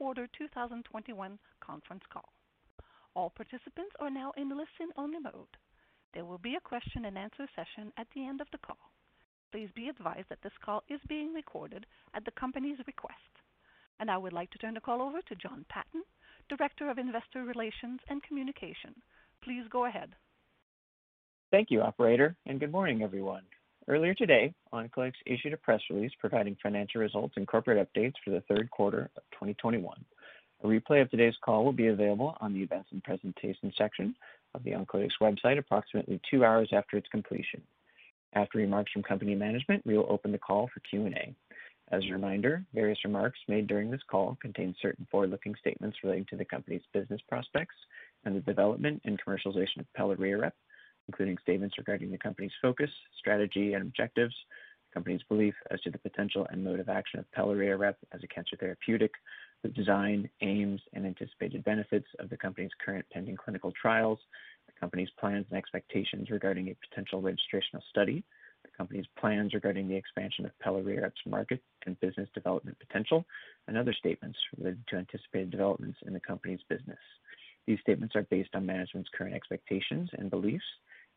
Quarter 2021 conference call. All participants are now in listen-only mode. There will be a question-and-answer session at the end of the call. Please be advised that this call is being recorded at the company's request. And I would like to turn the call over to Jon Patton, Director of Investor Relations and Communication. Please go ahead. Thank you, operator, and good morning, everyone. Earlier today, Oncolytics issued a press release providing financial results and corporate updates for the third quarter of 2021. A replay of today's call will be available on the Events and Presentation section of the Oncolytics website approximately two hours after its completion. After remarks from company management, we will open the call for Q&A. As a reminder, various remarks made during this call contain certain forward-looking statements relating to the company's business prospects and the development and commercialization of pelareorep, including statements regarding the company's focus, strategy, and objectives, the company's belief as to the potential and mode of action of pelareorep as a cancer therapeutic, the design, aims, and anticipated benefits of the company's current pending clinical trials, the company's plans and expectations regarding a potential registrational study, the company's plans regarding the expansion of pelareorep's market and business development potential, and other statements related to anticipated developments in the company's business. These statements are based on management's current expectations and beliefs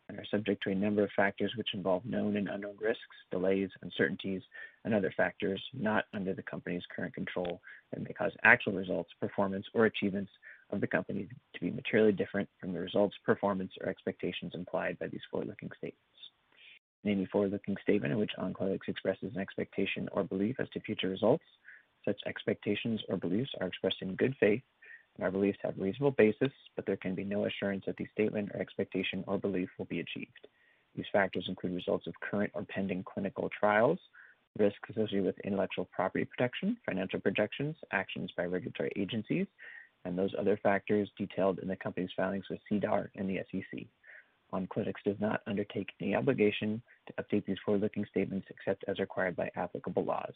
and are subject to a number of factors which involve known and unknown risks, delays, uncertainties, and other factors not under the company's current control that may cause actual results, performance, or achievements of the company to be materially different from the results, performance, or expectations implied by these forward-looking statements. In any forward-looking statement in which Oncolytics expresses an expectation or belief as to future results, such expectations or beliefs are expressed in good faith believed to have reasonable basis, but there can be no assurance that the statement or expectation or belief will be achieved. These factors include results of current or pending clinical trials, risks associated with intellectual property protection, financial projections, actions by regulatory agencies, and those other factors detailed in the company's filings with SEDAR and the SEC. Oncolytics does not undertake any obligation to update these forward-looking statements except as required by applicable laws.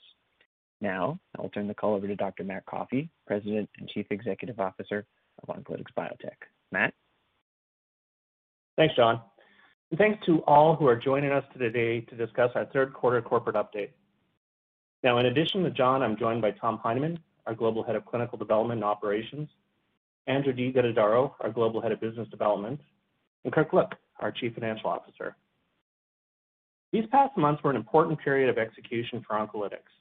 Now, I'll turn the call over to Dr. Matt Coffey, President and Chief Executive Officer of Oncolytics Biotech. Matt? Thanks, Jon. Thanks to all who are joining us today to discuss our third quarter corporate update. Now, in addition to John, I'm joined by Tom Heineman, our Global Head of Clinical Development and Operations, Andrew de Guttadauro, our Global Head of Business Development, and Kirk Look, our Chief Financial Officer. These past months were an important period of execution for Oncolytics.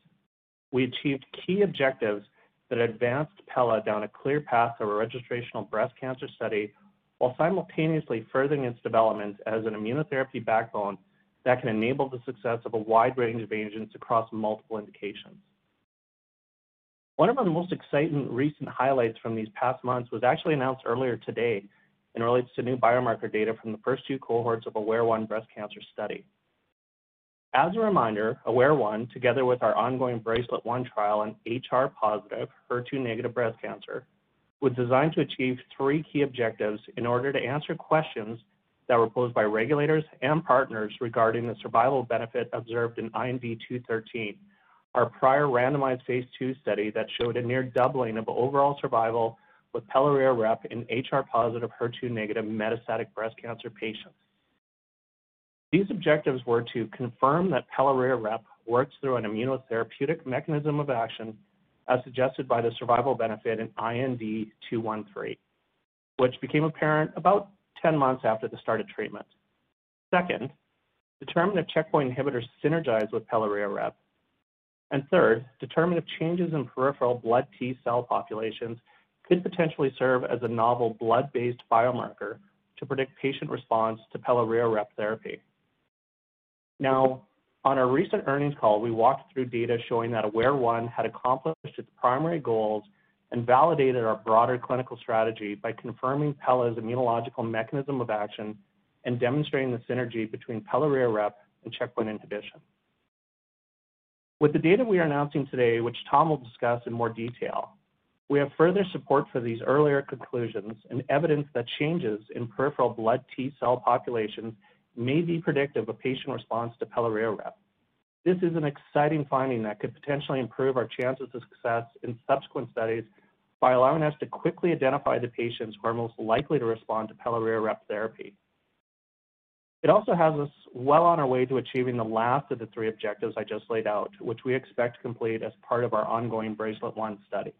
We achieved key objectives that advanced pela down a clear path of a registrational breast cancer study while simultaneously furthering its development as an immunotherapy backbone that can enable the success of a wide range of agents across multiple indications. One of our most exciting recent highlights from these past months was actually announced earlier today and relates to new biomarker data from the first two cohorts of AWARE-1 breast cancer study. As a reminder, AWARE-1, together with our ongoing BRACELET-1 trial in HR-positive, HER2-negative breast cancer, was designed to achieve three key objectives in order to answer questions that were posed by regulators and partners regarding the survival benefit observed in IND-213, our prior randomized phase II study that showed a near doubling of overall survival with pelareorep in HR-positive, HER2-negative metastatic breast cancer patients. These objectives were to confirm that pelareorep works through an immunotherapeutic mechanism of action as suggested by the survival benefit in IND-213, which became apparent about 10 months after the start of treatment. Second, determine if checkpoint inhibitors synergize with pelareorep. Third, determine if changes in peripheral blood T cell populations could potentially serve as a novel blood-based biomarker to predict patient response to pelareorep therapy. Now, on our recent earnings call, we walked through data showing that AWARE-1 had accomplished its primary goals and validated our broader clinical strategy by confirming pela's immunological mechanism of action and demonstrating the synergy between pelareorep and checkpoint inhibition. With the data we are announcing today, which Tom will discuss in more detail, we have further support for these earlier conclusions and evidence that changes in peripheral blood T cell populations may be predictive of patient response to pelareorep. This is an exciting finding that could potentially improve our chances of success in subsequent studies by allowing us to quickly identify the patients who are most likely to respond to pelareorep therapy. It also has us well on our way to achieving the last of the three objectives I just laid out, which we expect to complete as part of our ongoing BRACELET-1 study.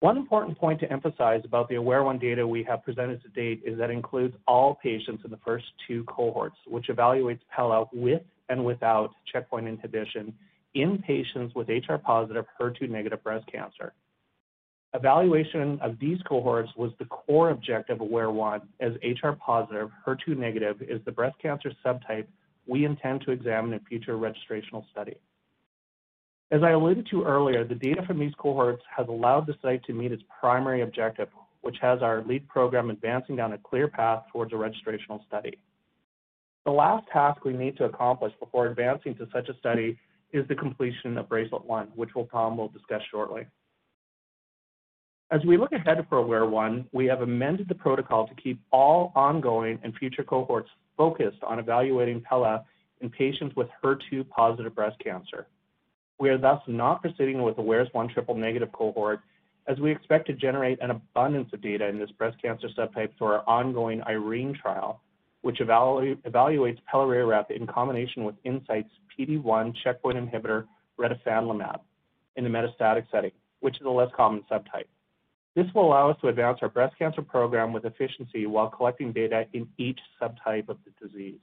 One important point to emphasize about the AWARE-1 data we have presented to date is that it includes all patients in the first two cohorts, which evaluates pela with and without checkpoint inhibition in patients with HR-positive, HER2-negative breast cancer. Evaluation of these cohorts was the core objective of AWARE-1, as HR-positive, HER2-negative is the breast cancer subtype we intend to examine in future registrational study. As I alluded to earlier, the data from these cohorts has allowed the site to meet its primary objective, which has our lead program advancing down a clear path towards a registrational study. The last task we need to accomplish before advancing to such a study is the completion of BRACELET-1, which Tom will discuss shortly. As we look ahead for AWARE-1, we have amended the protocol to keep all ongoing and future cohorts focused on evaluating pela in patients with HER2-positive breast cancer. We are thus not proceeding with the AWARE-1 triple-negative cohort, as we expect to generate an abundance of data in this breast cancer subtype through our ongoing IRENE trial, which evaluates pelareorep in combination with Incyte's PD-1 checkpoint inhibitor, retifanlimab, in the metastatic setting, which is a less common subtype. This will allow us to advance our breast cancer program with efficiency while collecting data in each subtype of the disease.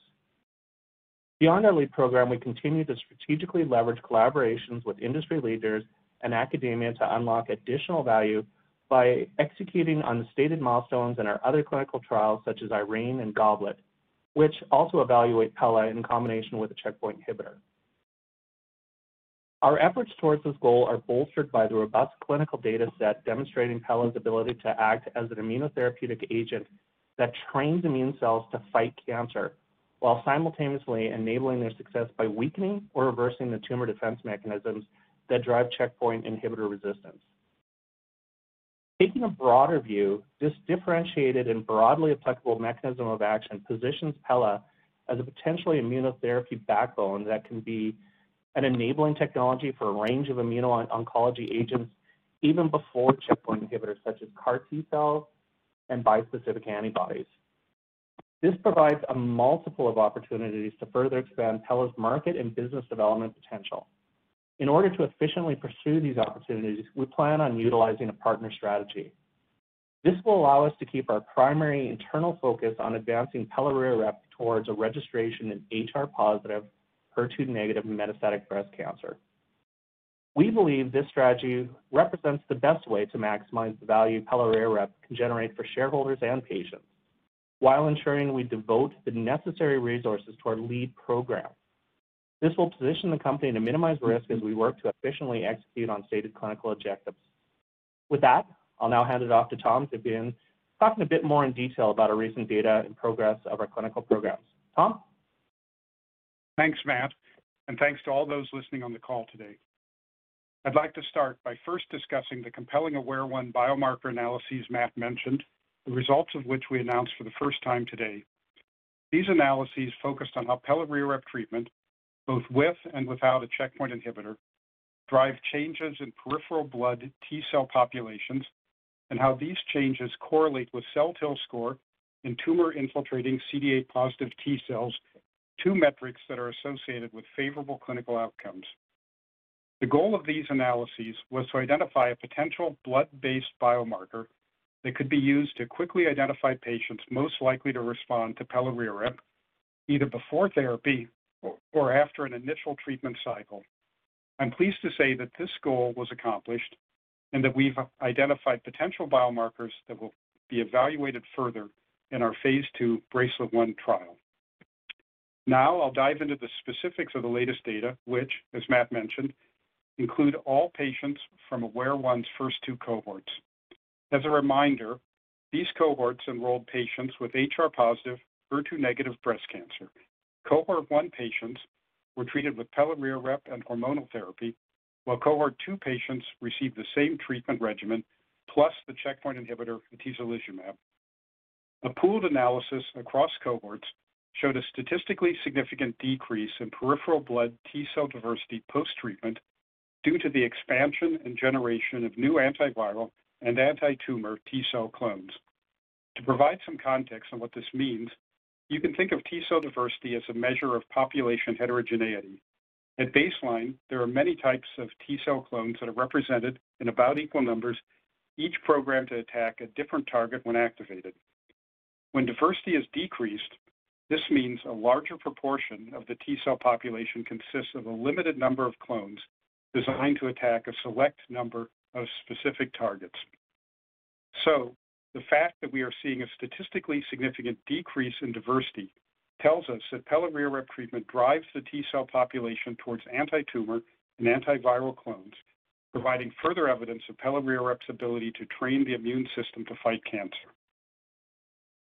Beyond our lead program, we continue to strategically leverage collaborations with industry leaders and academia to unlock additional value by executing on the stated milestones in our other clinical trials, such as IRENE and GOBLET, which also evaluate pela in combination with a checkpoint inhibitor. Our efforts towards this goal are bolstered by the robust clinical data set demonstrating pela's ability to act as an immunotherapeutic agent that trains immune cells to fight cancer, while simultaneously enabling their success by weakening or reversing the tumor defense mechanisms that drive checkpoint inhibitor resistance. Taking a broader view, this differentiated and broadly applicable mechanism of action positions pela as a potentially immunotherapy backbone that can be an enabling technology for a range of immuno-oncology agents, even before checkpoint inhibitors such as CAR T-cells and bispecific antibodies. This provides a multiple of opportunities to further expand pela's market and business development potential. In order to efficiently pursue these opportunities, we plan on utilizing a partner strategy. This will allow us to keep our primary internal focus on advancing pelareorep towards a registration in HR-positive, HER2-negative metastatic breast cancer. We believe this strategy represents the best way to maximize the value pelareorep can generate for shareholders and patients, while ensuring we devote the necessary resources to our lead program. This will position the company to minimize risk as we work to efficiently execute on stated clinical objectives. With that, I'll now hand it off to Tom to begin talking a bit more in detail about our recent data and progress of our clinical programs. Tom? Thanks, Matt, and thanks to all those listening on the call today. I'd like to start by first discussing the compelling AWARE-1 biomarker analyses Matt mentioned, the results of which we announced for the first time today. These analyses focused on how pelareorep treatment, both with and without a checkpoint inhibitor, drive changes in peripheral blood T cell populations, and how these changes correlate with CelTIL score in tumor-infiltrating CD8-positive T cells, two metrics that are associated with favorable clinical outcomes. The goal of these analyses was to identify a potential blood-based biomarker that could be used to quickly identify patients most likely to respond to pelareorep, either before therapy or after an initial treatment cycle. I'm pleased to say that this goal was accomplished and that we've identified potential biomarkers that will be evaluated further in our phase II BRACELET-1 trial. Now, I'll dive into the specifics of the latest data, which, as Matt mentioned, include all patients from AWARE-1's first two cohorts. As a reminder, these cohorts enrolled patients with HR-positive, HER2-negative breast cancer. Cohort 1 patients were treated with pelareorep and hormonal therapy, while cohort 2 patients received the same treatment regimen plus the checkpoint inhibitor atezolizumab. A pooled analysis across cohorts showed a statistically significant decrease in peripheral blood T cell diversity post-treatment due to the expansion and generation of new antiviral and anti-tumor T cell clones. To provide some context on what this means, you can think of T cell diversity as a measure of population heterogeneity. At baseline, there are many types of T cell clones that are represented in about equal numbers, each programmed to attack a different target when activated. When diversity is decreased, this means a larger proportion of the T cell population consists of a limited number of clones designed to attack a select number of specific targets. So, the fact that we are seeing a statistically significant decrease in diversity tells us that pelareorep treatment drives the T cell population towards anti-tumor and antiviral clones, providing further evidence of pelareorep's ability to train the immune system to fight cancer.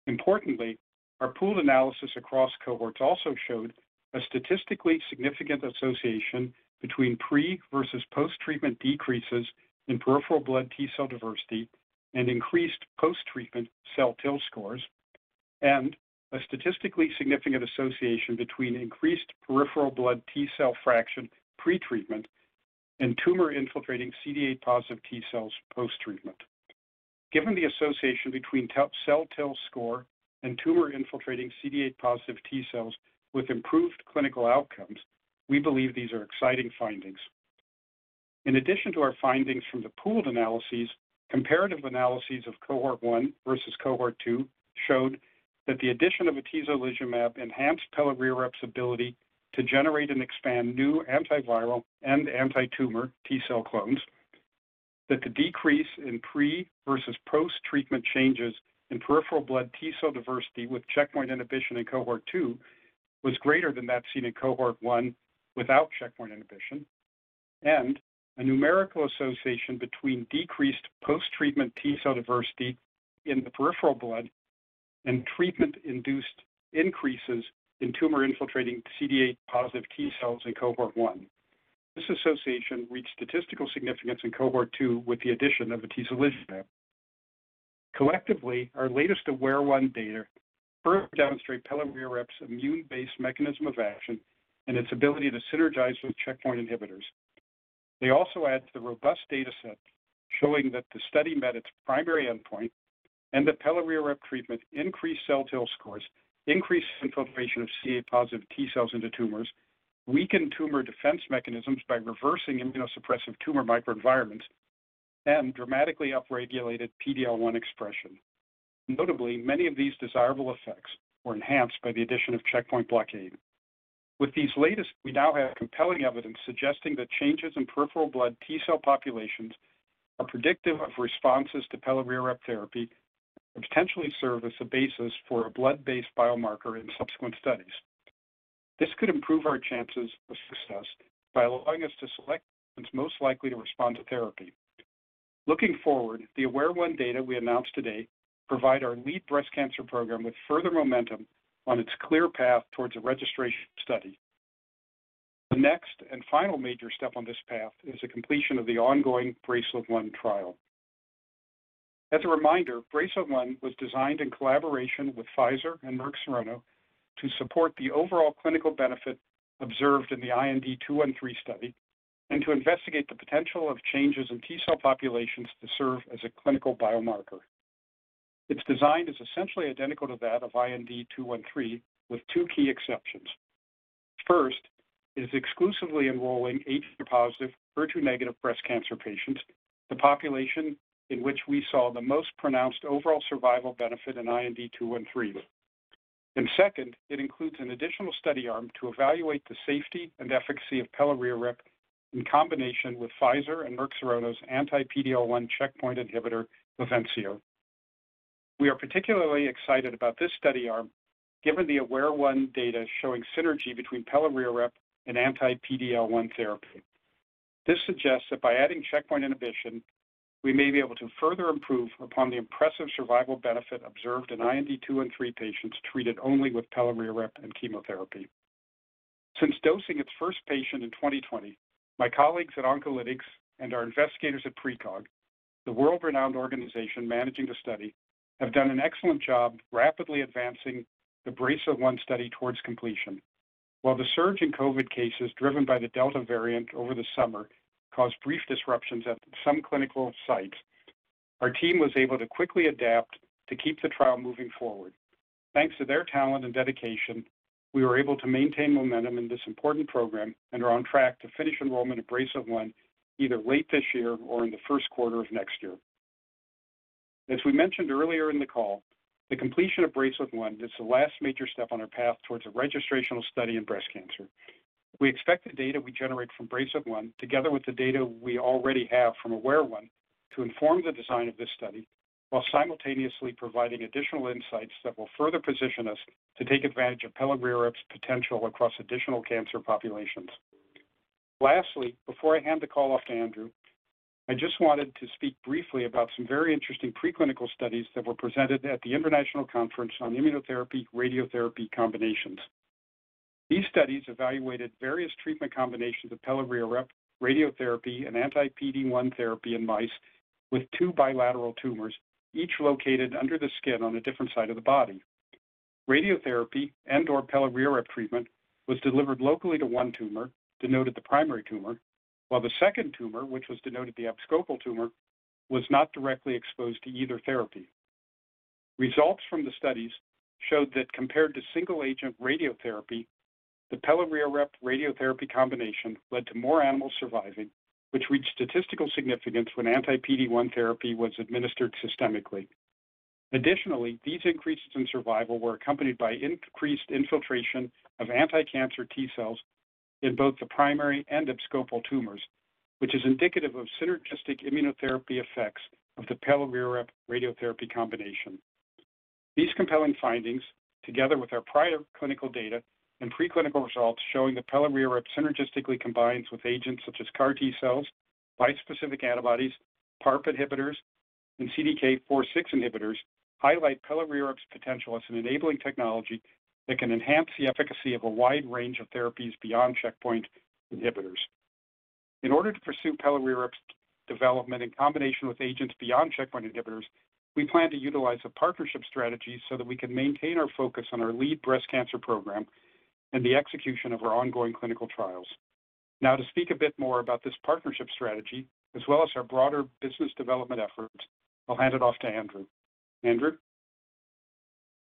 Importantly, our pooled analysis across cohorts also showed a statistically significant association between pre versus post-treatment decreases in peripheral blood T cell diversity and increased post-treatment CelTIL scores, and a statistically significant association between increased peripheral blood T cell fraction pre-treatment and tumor-infiltrating CD8 positive T cells post-treatment. Given the association between CelTIL score and tumor-infiltrating CD8 positive T cells with improved clinical outcomes, we believe these are exciting findings. In addition to our findings from the pooled analyses, comparative analyses of cohort 1 versus cohort 2 showed that the addition of atezolizumab enhanced pelareorep's ability to generate and expand new antiviral and anti-tumor T cell clones, that the decrease in pre versus post-treatment changes in peripheral blood T cell diversity with checkpoint inhibition in cohort 2 was greater than that seen in cohort 1 without checkpoint inhibition, and a numerical association between decreased post-treatment T cell diversity in the peripheral blood and treatment-induced increases in tumor-infiltrating CD8 positive T cells in cohort 1. This association reached statistical significance in cohort 2 with the addition of atezolizumab. Collectively, our latest AWARE-1 data further demonstrate pelareorep's immune-based mechanism of action and its ability to synergize with checkpoint inhibitors. They also add to the robust data set showing that the study met its primary endpoint and that pelareorep treatment increased CelTIL scores, increased infiltration of CD8 positive T cells into tumors, weakened tumor defense mechanisms by reversing immunosuppressive tumor microenvironments, and dramatically upregulated PD-L1 expression. Notably, many of these desirable effects were enhanced by the addition of checkpoint blockade. With these latest, we now have compelling evidence suggesting that changes in peripheral blood T cell populations are predictive of responses to pelareorep therapy and potentially serve as a basis for a blood-based biomarker in subsequent studies. This could improve our chances of success by allowing us to select patients most likely to respond to therapy. Looking forward, the AWARE-1 data we announced today provide our lead breast cancer program with further momentum on its clear path towards a registration study. The next and final major step on this path is the completion of the ongoing BRACELET-1 trial. As a reminder, BRACELET-1 was designed in collaboration with Pfizer and Merck Serono to support the overall clinical benefit observed in the IND-213 study and to investigate the potential of changes in T cell populations to serve as a clinical biomarker. Its design is essentially identical to that of IND-213 with two key exceptions. First, it is exclusively enrolling HR-positive, HER2-negative breast cancer patients, the population in which we saw the most pronounced overall survival benefit in IND-213. Second, it includes an additional study arm to evaluate the safety and efficacy of pelareorep in combination with Pfizer and Merck Serono's anti-PD-L1 checkpoint inhibitor, BAVENCIO. We are particularly excited about this study arm given the AWARE-1 data showing synergy between pelareorep and anti-PD-L1 therapy. This suggests that by adding checkpoint inhibition, we may be able to further improve upon the impressive survival benefit observed in IND-2 and 3 patients treated only with pelareorep and chemotherapy. Since dosing its first patient in 2020, my colleagues at Oncolytics and our investigators at PrECOG, the world-renowned organization managing the study, have done an excellent job rapidly advancing the BRACELET-1 study towards completion. While the surge in COVID cases driven by the Delta variant over the summer caused brief disruptions at some clinical sites, our team was able to quickly adapt to keep the trial moving forward. Thanks to their talent and dedication, we were able to maintain momentum in this important program and are on track to finish enrollment of BRACELET-1 either late this year or in the first quarter of next year. As we mentioned earlier in the call, the completion of BRACELET-1 is the last major step on our path towards a registrational study in breast cancer. We expect the data we generate from BRACELET-1, together with the data we already have from AWARE-1, to inform the design of this study while simultaneously providing additional insights that will further position us to take advantage of pelareorep's potential across additional cancer populations. Lastly, before I hand the call off to Andrew, I just wanted to speak briefly about some very interesting preclinical studies that were presented at the International Conference on Immunotherapy/Radiotherapy Combinations. These studies evaluated various treatment combinations of pelareorep, radiotherapy, and anti-PD-1 therapy in mice with two bilateral tumors, each located under the skin on a different side of the body. Radiotherapy and/or pelareorep treatment was delivered locally to one tumor, denoted the primary tumor, while the second tumor, which was denoted the abscopal tumor, was not directly exposed to either therapy. Results from the studies showed that compared to single-agent radiotherapy, the pelareorep radiotherapy combination led to more animals surviving, which reached statistical significance when anti-PD-1 therapy was administered systemically. Additionally, these increases in survival were accompanied by increased infiltration of anti-cancer T cells in both the primary and abscopal tumors, which is indicative of synergistic immunotherapy effects of the pelareorep radiotherapy combination. These compelling findings, together with our prior clinical data and preclinical results showing that pelareorep synergistically combines with agents such as CAR T cells, bispecific antibodies, PARP inhibitors, and CDK4/6 inhibitors, highlight pelareorep's potential as an enabling technology that can enhance the efficacy of a wide range of therapies beyond checkpoint inhibitors. In order to pursue pelareorep's development in combination with agents beyond checkpoint inhibitors, we plan to utilize a partnership strategy so that we can maintain our focus on our lead breast cancer program and the execution of our ongoing clinical trials. Now, to speak a bit more about this partnership strategy, as well as our broader business development efforts, I'll hand it off to Andrew. Andrew?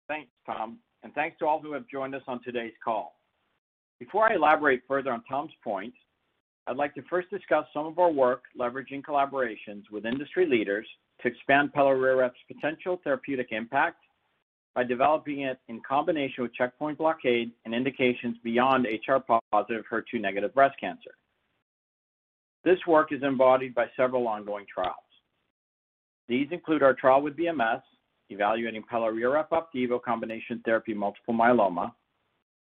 Thanks, Tom, and thanks to all who have joined us on today's call. Before I elaborate further on Tom's point, I'd like to first discuss some of our work leveraging collaborations with industry leaders to expand pelareorep's potential therapeutic impact by developing it in combination with checkpoint blockade and indications beyond HR-positive, HER2-negative breast cancer. This work is embodied by several ongoing trials. These include our trial with BMS, evaluating pelareorep Opdivo combination therapy multiple myeloma,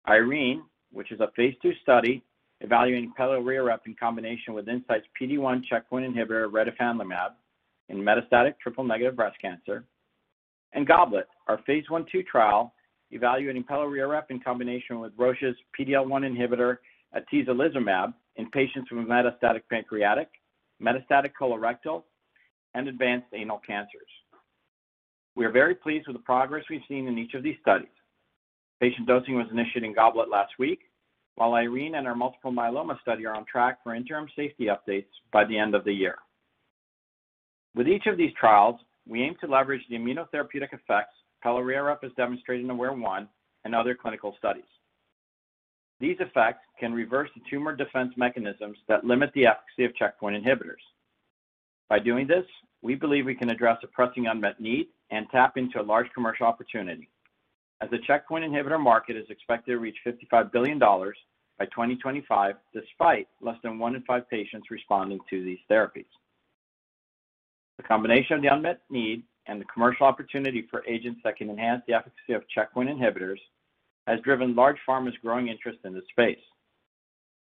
IRENE, which is a phase II study evaluating pelareorep in combination with Incyte's PD-1 checkpoint inhibitor retifanlimab in metastatic triple-negative breast cancer, and GOBLET, our phase I/II trial evaluating pelareorep in combination with Roche's PD-L1 inhibitor atezolizumab in patients with metastatic pancreatic, metastatic colorectal, and advanced anal cancers. We are very pleased with the progress we've seen in each of these studies. Patient dosing was initiated in GOBLET last week, while IRENE and our multiple myeloma study are on track for interim safety updates by the end of the year. With each of these trials, we aim to leverage the immunotherapeutic effects pelareorep has demonstrated in AWARE-1 and other clinical studies. These effects can reverse the tumor defense mechanisms that limit the efficacy of checkpoint inhibitors. By doing this, we believe we can address a pressing unmet need and tap into a large commercial opportunity, as the checkpoint inhibitor market is expected to reach $55 billion by 2025, despite less than one in five patients responding to these therapies. The combination of the unmet need and the commercial opportunity for agents that can enhance the efficacy of checkpoint inhibitors has driven large pharma's growing interest in this space.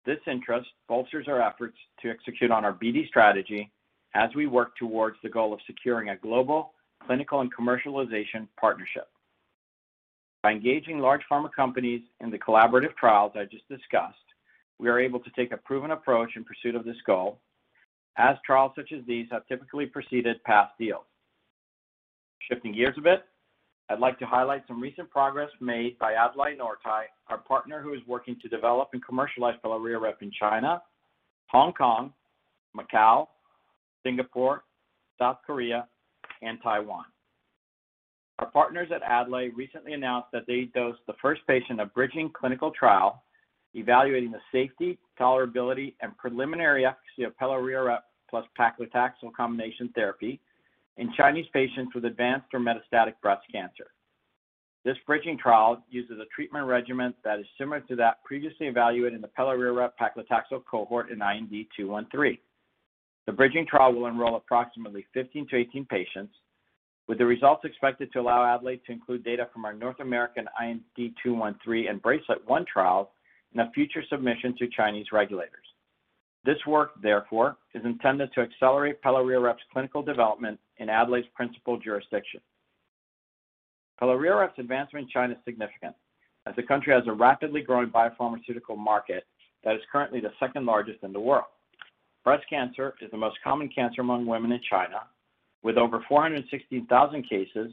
This interest bolsters our efforts to execute on our BD strategy as we work towards the goal of securing a global clinical and commercialization partnership. By engaging large pharma companies in the collaborative trials I just discussed, we are able to take a proven approach in pursuit of this goal, as trials such as these have typically preceded past deals. Shifting gears a bit, I'd like to highlight some recent progress made by Adlai Nortye, our partner who is working to develop and commercialize pelareorep rep in China, Hong Kong, Macau, Singapore, South Korea, and Taiwan. Our partners at Adlai recently announced that they dosed the first patient of bridging clinical trial evaluating the safety, tolerability, and preliminary efficacy of pelareorep plus paclitaxel combination therapy in Chinese patients with advanced or metastatic breast cancer. This bridging trial uses a treatment regimen that is similar to that previously evaluated in the pelareorep paclitaxel cohort in IND 213. The bridging trial will enroll approximately 15 to 18 patients, with the results expected to allow Adlai to include data from our North American IND 213 and BRACELET-1 trials in a future submission to Chinese regulators. This work, therefore, is intended to accelerate pelareorep's clinical development in Adlai's principal jurisdiction. Pelareorep's advancement in China is significant, as the country has a rapidly growing biopharmaceutical market that is currently the second largest in the world. Breast cancer is the most common cancer among women in China, with over 416,000 cases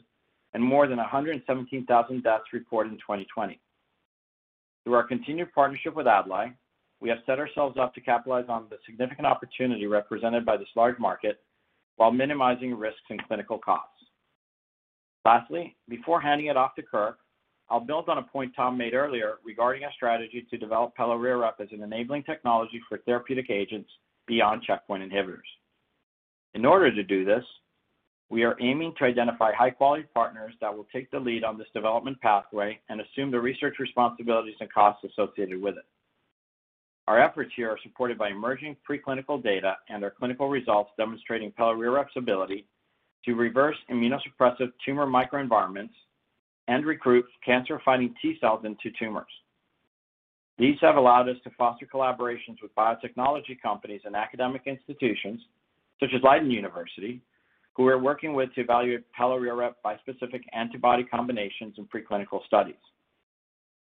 and more than 117,000 deaths reported in 2020. Through our continued partnership with Adlai, we have set ourselves up to capitalize on the significant opportunity represented by this large market while minimizing risks and clinical costs. Lastly, before handing it off to Kirk, I'll build on a point Tom made earlier regarding our strategy to develop pelareorep as an enabling technology for therapeutic agents beyond checkpoint inhibitors. In order to do this, we are aiming to identify high-quality partners that will take the lead on this development pathway and assume the research responsibilities and costs associated with it. Our efforts here are supported by emerging preclinical data and our clinical results demonstrating pelareorep's ability to reverse immunosuppressive tumor microenvironments and recruit cancer-fighting T cells into tumors. These have allowed us to foster collaborations with biotechnology companies and academic institutions, such as Leiden University, who we're working with to evaluate pelareorep bispecific antibody combinations in preclinical studies.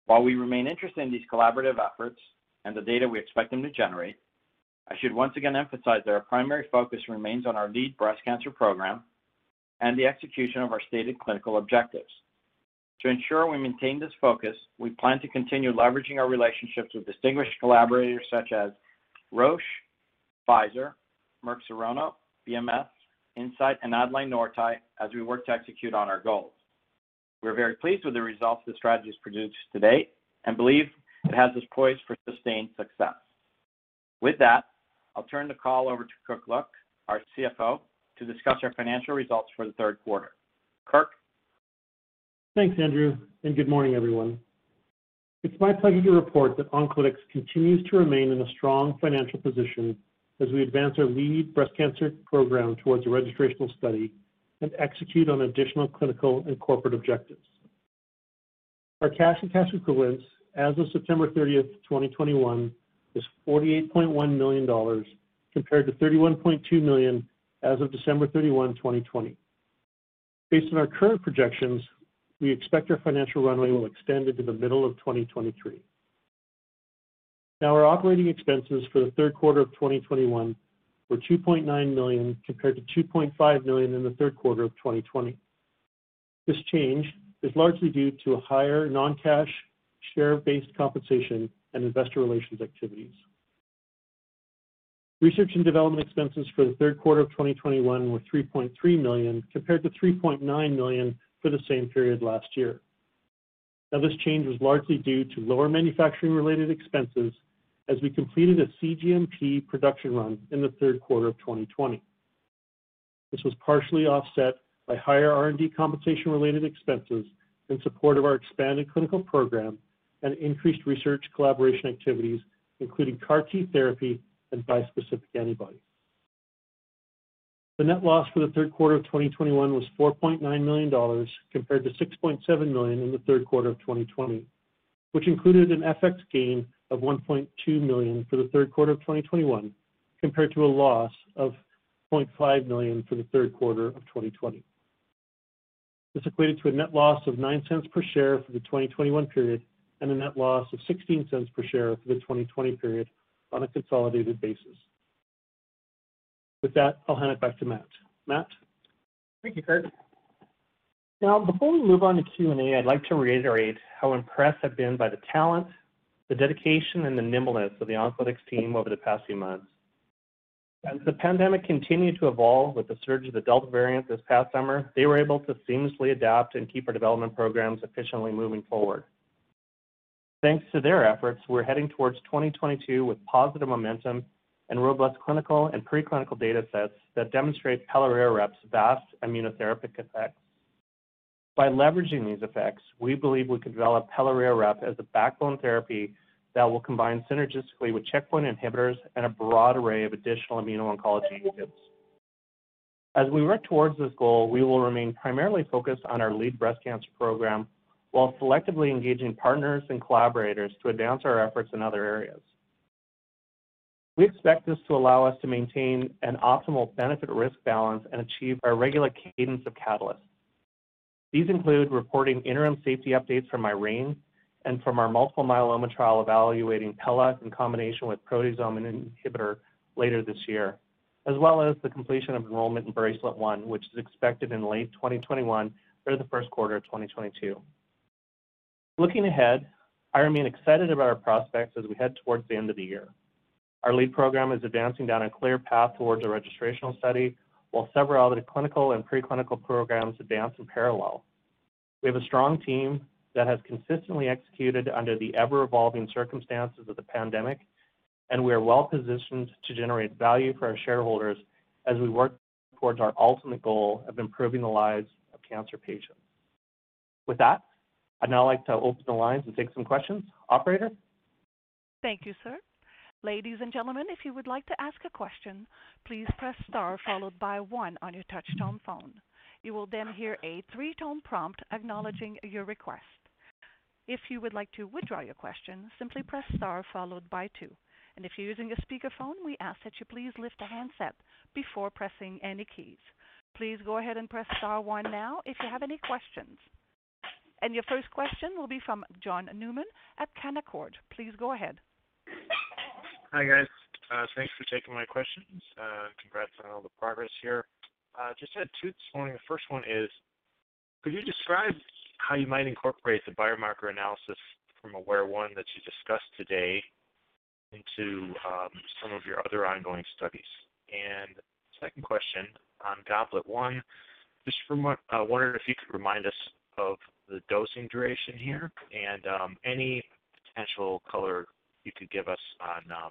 While we remain interested in these collaborative efforts and the data we expect them to generate, I should once again emphasize that our primary focus remains on our lead breast cancer program and the execution of our stated clinical objectives. To ensure we maintain this focus, we plan to continue leveraging our relationships with distinguished collaborators such as Roche, Pfizer, Merck Serono, BMS, Incyte, and Adlai Nortye as we work to execute on our goals. We're very pleased with the results this strategy has produced to date and believe it has us poised for sustained success. With that, I'll turn the call over to Kirk Look, our CFO, to discuss our financial results for the third quarter. Kirk? Thanks, Andrew, and good morning, everyone. It's my pleasure to report that Oncolytics continues to remain in a strong financial position as we advance our lead breast cancer program towards a registrational study and execute on additional clinical and corporate objectives. Our cash and cash equivalents as of September 30th, 2021 is $48.1 million compared to 31.2 million as of December 31, 2020. Based on our current projections, we expect our financial runway will extend into the middle of 2023. Now, our operating expenses for the third quarter of 2021 were 2.9 million compared to 2.5 million in the third quarter of 2020. This change is largely due to a higher non-cash share-based compensation and investor relations activities. Research and development expenses for the third quarter of 2021 were 3.3 million compared to $3.9 million for the same period last year. Now, this change was largely due to lower manufacturing-related expenses as we completed a cGMP production run in the third quarter of 2020. This was partially offset by higher R&D compensation-related expenses in support of our expanded clinical program and increased research collaboration activities, including CAR T therapy and bispecific antibodies. The net loss for the third quarter of 2021 was $4.9 million compared to 6.7 million in the third quarter of 2020, which included an FX gain of 1.2 million for the third quarter of 2021 compared to a loss of 0.5 million for the third quarter of 2020. This equated to a net loss of $0.09 per share for the 2021 period and a net loss of $0.16 per share for the 2020 period on a consolidated basis. With that, I'll hand it back to Matt. Matt? Thank you, Kurt. Now, before we move on to Q&A, I'd like to reiterate how impressed I've been by the talent, the dedication, and the nimbleness of the Oncolytics team over the past few months. As the pandemic continued to evolve with the surge of the Delta variant this past summer, they were able to seamlessly adapt and keep our development programs efficiently moving forward. Thanks to their efforts, we're heading towards 2022 with positive momentum and robust clinical and preclinical data sets that demonstrate pelareorep's vast immunotherapeutic effects. By leveraging these effects, we believe we can develop pelareorep as a backbone therapy that will combine synergistically with checkpoint inhibitors and a broad array of additional immuno-oncology agents. As we work towards this goal, we will remain primarily focused on our lead breast cancer program while selectively engaging partners and collaborators to advance our efforts in other areas. We expect this to allow us to maintain an optimal benefit-risk balance and achieve our regular cadence of catalysts. These include reporting interim safety updates from IRENE and from our multiple myeloma trial evaluating pela in combination with proteasome inhibitor later this year, as well as the completion of enrollment in BRACELET-1, which is expected in late 2021 or the first quarter of 2022. Looking ahead, I remain excited about our prospects as we head towards the end of the year. Our lead program is advancing down a clear path towards a registrational study, while several other clinical and preclinical programs advance in parallel. We have a strong team that has consistently executed under the ever-evolving circumstances of the pandemic, and we are well-positioned to generate value for our shareholders as we work towards our ultimate goal of improving the lives of cancer patients. With that, I'd now like to open the lines and take some questions. Operator? Thank you, sir. Ladies and gentlemen, if you would like to ask a question, please press star followed by one on your touch-tone phone. You will then hear a three-tone prompt acknowledging your request. If you would like to withdraw your question, simply press star followed by two. If you're using a speakerphone, we ask that you please lift the handset before pressing any keys. Please go ahead and press star one now if you have any questions. And your first question will be from John Newman at Canaccord. Please go ahead. Hi, guys. Uh, thanks for taking my questions. Uh, congrats on all the progress here. Uh, just had two this morning. The first one is, could you describe how you might incorporate the biomarker analysis from AWARE-1 that you discussed today into um, some of your other ongoing studies? And Second question on GOBLET-1, just wondering if you could remind us of the dosing duration here and um, any potential color you could give us on um,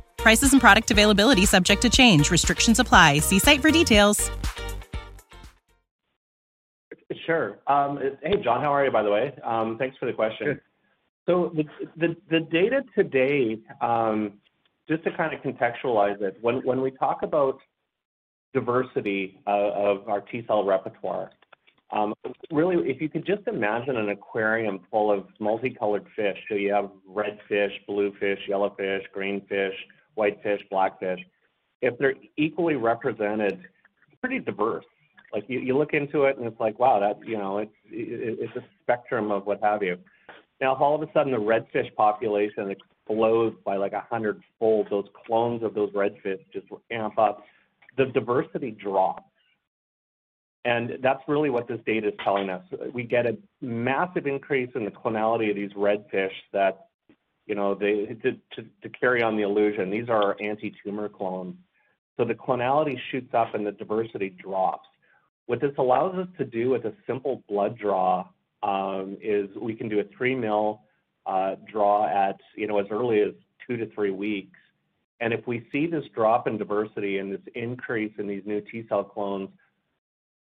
Prices and product availability subject to change. Restrictions apply. See site for details. Sure. Um, hey, John, how are you, by the way? Um, thanks for the question. Good. The the data today, date, um, just to kind of contextualize it, when we talk about diversity uh, of our T-cell repertoire, really, if you could just imagine an aquarium full of multicolored fish. So you have red fish, blue fish, yellow fish, green fish, white fish, black fish. If they're equally represented, pretty diverse. Like you you look into it and it's like, wow, that you know, it's it's a spectrum of what have you. Now, if all of a sudden the redfish population explodes by like 100-fold, those clones of those redfish just amp up, the diversity drops. And that's really what this data is telling us. We get a massive increase in the clonality of these red know, that, to carry on the illusion, these are anti-tumor clones. So the clonality shoots up and the diversity drops. What this allows us to do with a simple blood draw um, is we can do a 3 ml uh, draw at you know, as early as two to three weeks. And if we see this drop in diversity and this increase in these new T-cell clones,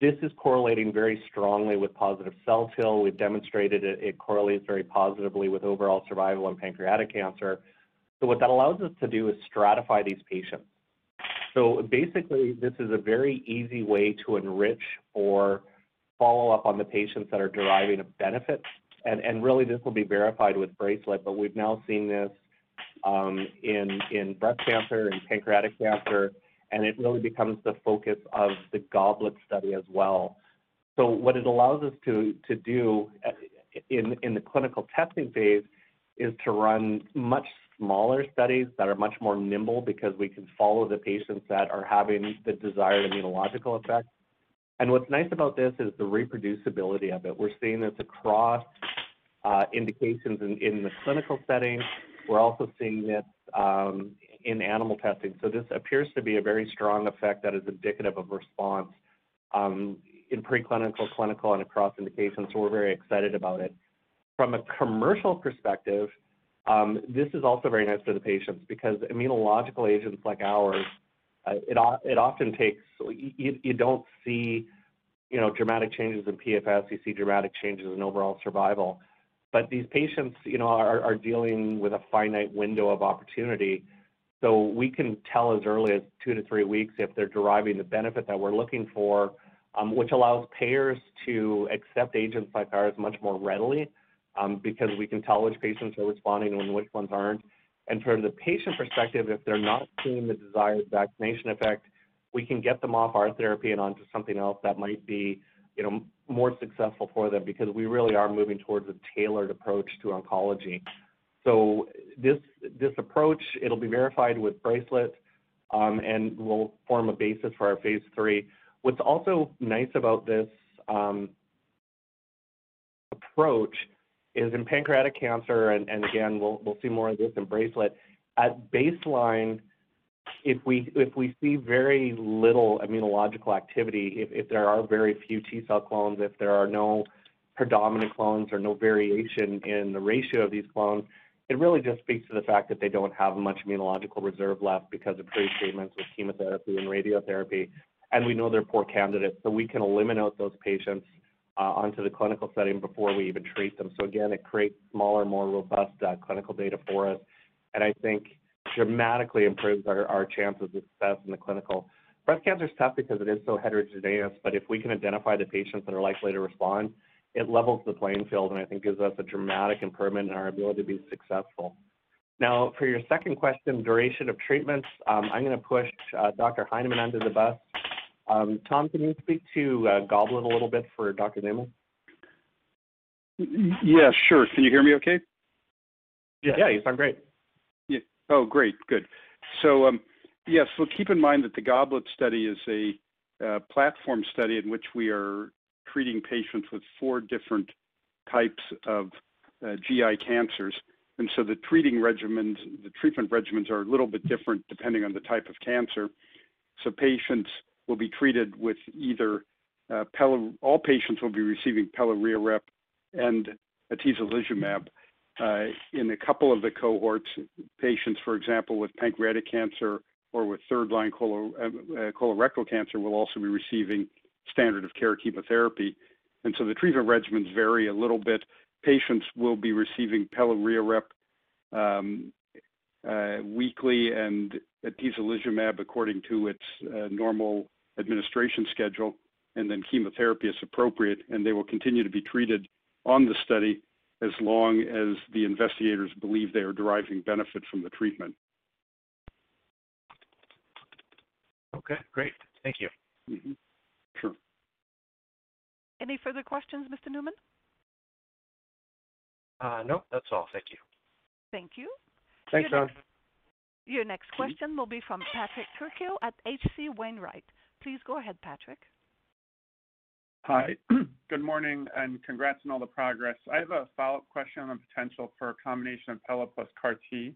this is correlating very strongly with positive cell kill. We've demonstrated it correlates very positively with overall survival in pancreatic cancer. So what that allows us to do is stratify these patients. So basically, this is a very easy way to enrich or follow up on the patients that are deriving a benefit. And, and really, this will be verified with BRACELET, but we've now seen this um, in, in breast cancer and pancreatic cancer, and it really becomes the focus of the GOBLET study as well. So what it allows us to, to do uh, in, in the clinical testing phase is to run much smaller studies that are much more nimble because we can follow the patients that are having the desired immunological effect. And what's nice about this is the reproducibility of it. We're seeing this across uh, indications in, in the clinical setting. We're also seeing this um, in animal testing. So this appears to be a very strong effect that is indicative of response um, in preclinical, clinical, and across indications. So we're very excited about it. From a commercial perspective, um, this is also very nice for the patients because immunological agents like ours, uh, it, it often takes, you, you don't see, you know, dramatic changes in PFS, you see dramatic changes in overall survival. But these patients, you know, are, are dealing with a finite window of opportunity. So we can tell as early as two to three weeks if they're deriving the benefit that we're looking for, um, which allows payers to accept agents like ours much more readily um, because we can tell which patients are responding and which ones aren't. And from the patient perspective, if they're not seeing the desired vaccination effect, we can get them off our therapy and onto something else that might be, you know, more successful for them because we really are moving towards a tailored approach to oncology. So this this approach, it'll be verified with BRACELET um, and will form a basis for our phase three. What's also nice about this um, approach is in pancreatic cancer, and, and again, we'll, we'll see more of this in BRACELET, at baseline, if we if we see very little immunological activity, if, if there are very few T cell clones, if there are no predominant clones or no variation in the ratio of these clones, it really just speaks to the fact that they don't have much immunological reserve left because of pre-treatments with chemotherapy and radiotherapy, and we know they're poor candidates, so we can eliminate those patients uh, onto the clinical setting before we even treat them. So again, it creates smaller, more robust uh, clinical data for us, and I think dramatically improves our, our chances of success in the clinical. Breast cancer is tough because it is so heterogeneous, but if we can identify the patients that are likely to respond, it levels the playing field and I think gives us a dramatic improvement in our ability to be successful. Now, for your second question, duration of treatments, um, I'm going to push uh, Dr. Heineman under the bus. Um, Tom, can you speak to uh, GOBLET a little bit for Dr. Newman? Yeah, sure. Can you hear me okay? Yeah, yeah you sound great. Yeah. Oh, great. Good. So, um, yes, well, keep in mind that the GOBLET study is a uh, platform study in which we are treating patients with four different types of uh, GI cancers. And so the treating regimens, the treatment regimens are a little bit different depending on the type of cancer. So patients will be treated with either uh, all patients will be receiving pelareorep and atezolizumab. Uh, in a couple of the cohorts, patients, for example, with pancreatic cancer or with third-line color, uh, uh, colorectal cancer will also be receiving standard of care chemotherapy. And so the treatment regimens vary a little bit. Patients will be receiving pelareorep um, uh, weekly and atezolizumab according to its uh, normal administration schedule, and then chemotherapy as appropriate, and they will continue to be treated on the study as long as the investigators believe they are deriving benefit from the treatment. Okay, great. Thank you. Mm-hmm. Sure. Any further questions, Mr. Newman? Uh, no, that's all. Thank you. Thank you. Thanks, John. Your next question will be from Patrick Trucchio at H.C. Wainwright. Please go ahead, Patrick. Hi. Good morning, and congrats on all the progress. I have a follow-up question on the potential for a combination of Pella plus CAR T.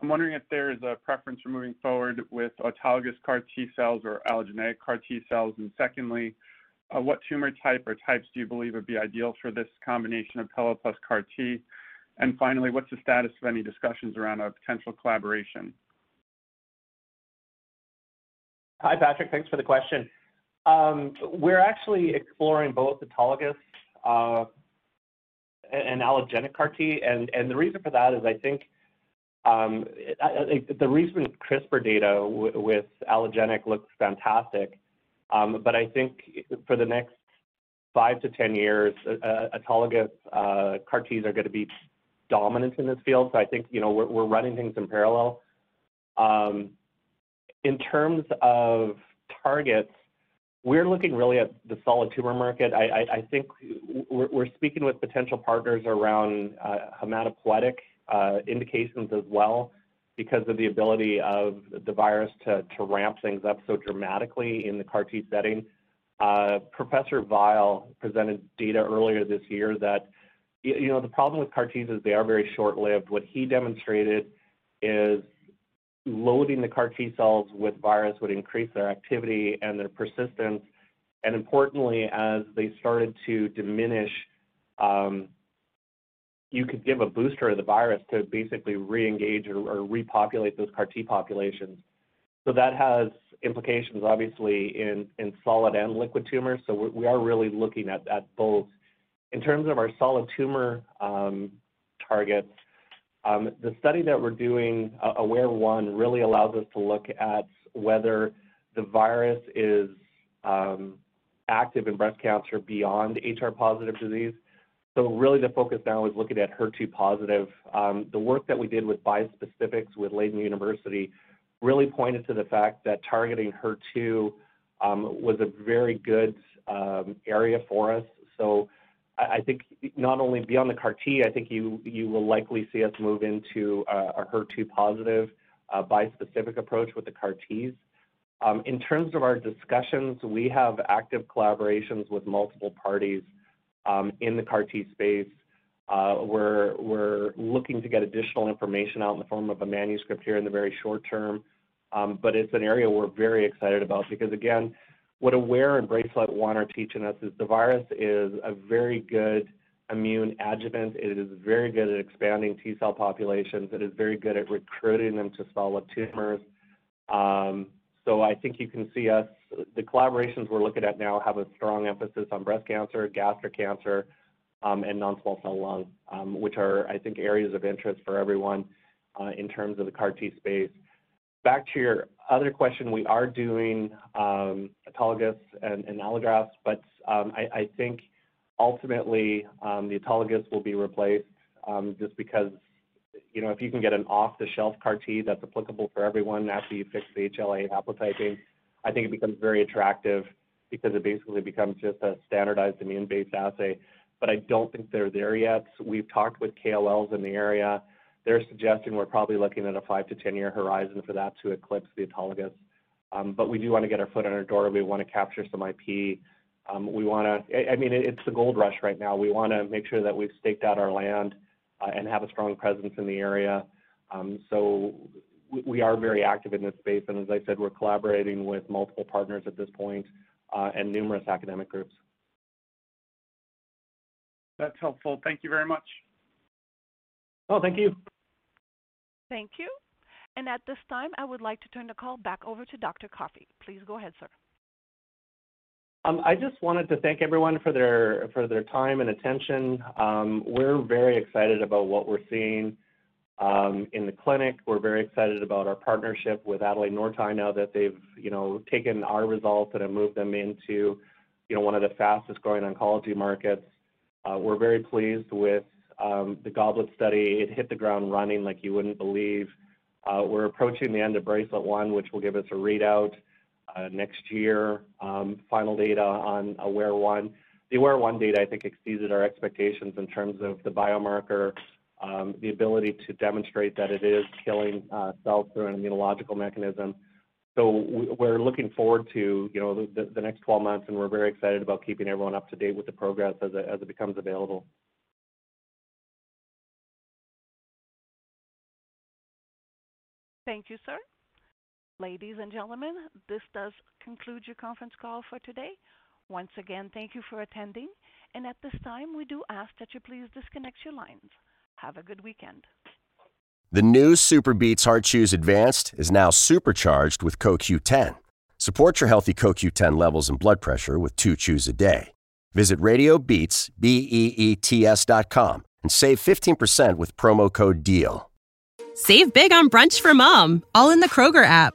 I'm wondering if there is a preference for moving forward with autologous CAR T cells or allogeneic CAR T cells. And secondly, what tumor type or types do you believe would be ideal for this combination of Pella plus CAR T? And finally, what's the status of any discussions around a potential collaboration? Hi, Patrick. Thanks for the question. Um, we're actually exploring both autologous uh, and allogeneic CAR T, and, and the reason for that is I think Um, the recent CRISPR data with allogeneic looks fantastic, um, but I think for the next five to 10 years, uh, autologous uh, CAR Ts are going to be dominant in this field. So I think, you know, we're, we're running things in parallel. Um, in terms of targets, we're looking really at the solid tumor market. I, I, I think we're, we're, speaking with potential partners around uh, hematopoietic uh, indications as well because of the ability of the virus to, ramp things up so dramatically in the CAR T setting. Uh, Professor Vile presented data earlier this year that, you know, the problem with CAR Ts is they are very short-lived. What he demonstrated is loading the CAR T cells with virus would increase their activity and their persistence. And importantly, as they started to diminish, um, you could give a booster of the virus to basically re-engage or, or repopulate those CAR T populations. So that has implications, obviously, in, in solid and liquid tumors. So we are really looking at, at both. In terms of our solid tumor um, targets, um, the study that we're doing, uh, AWARE-1, really allows us to look at whether the virus is um, active in breast cancer beyond HR-positive disease. So really the focus now is looking at HER2 positive. Um, the work that we did with bispecifics with Leiden University really pointed to the fact that targeting HER2 um, was a very good um, area for us. So I think not only beyond the CAR T, I think you you will likely see us move into a, a HER2 positive uh, bispecific approach with the CAR Ts. In terms of our discussions, we have active collaborations with multiple parties um, in the CAR T space. Uh, we're we're looking to get additional information out in the form of a manuscript here in the very short term, um, but it's an area we're very excited about because again, what AWARE and Bracelet 1 are teaching us is the virus is a very good immune adjuvant. It is very good at expanding T cell populations. It is very good at recruiting them to solid tumors. Um, so I think you can see us, the collaborations we're looking at now have a strong emphasis on breast cancer, gastric cancer, um, and non-small cell lung, um, which are, I think, areas of interest for everyone uh, in terms of the CAR T space. Back to your other question, we are doing um, autologous and, allografts, but I, think ultimately the autologous will be replaced just because, you know, if you can get an off-the-shelf CAR T that's applicable for everyone after you fix the HLA haplotyping, I think it becomes very attractive because it basically becomes just a standardized immune-based assay. But I don't think they're there yet. We've talked with KOLs in the area they're suggesting we're probably looking at a five to 10-year horizon for that to eclipse the autologous. Um, but we do want to get our foot in our door. We want to capture some IP. Um, we want to, I mean, it's the gold rush right now. We want to make sure that we've staked out our land and have a strong presence in the area. Um, so we are very active in this space. And as I said, we're collaborating with multiple partners at this point, uh, and numerous academic groups. That's helpful. Thank you very much. Oh, thank you. Thank you. And at this time, I would like to turn the call back over to Dr. Coffey. Please go ahead, sir. Um, I just wanted to thank everyone for their for their time and attention. Um, we're very excited about what we're seeing um, in the clinic. We're very excited about our partnership with Adlai Nortye now that they've you know taken our results and have moved them into you know one of the fastest growing oncology markets. Uh, we're very pleased with um, the Goblet study, it hit the ground running like you wouldn't believe. Uh, we're approaching the end of Bracelet 1, which will give us a readout next year, um, final data on AWARE-1. The AWARE-1 data, I think, exceeded our expectations in terms of the biomarker, um, the ability to demonstrate that it is killing uh, cells through an immunological mechanism. So we're looking forward to, you know, the, next 12 months, and we're very excited about keeping everyone up to date with the progress as it becomes available. Thank you, sir. Ladies and gentlemen, this does conclude your conference call for today. Once again, thank you for attending, and at this time, we do ask that you please disconnect your lines. Have a good weekend. The new Super Beets Heart Chews Advanced is now supercharged with CoQ10. Support your healthy CoQ10 levels and blood pressure with two chews a day. Visit RadioBeets, B-E-E-T-S dot com and save 15% with promo code DEAL. Save big on brunch for mom, all in the Kroger app.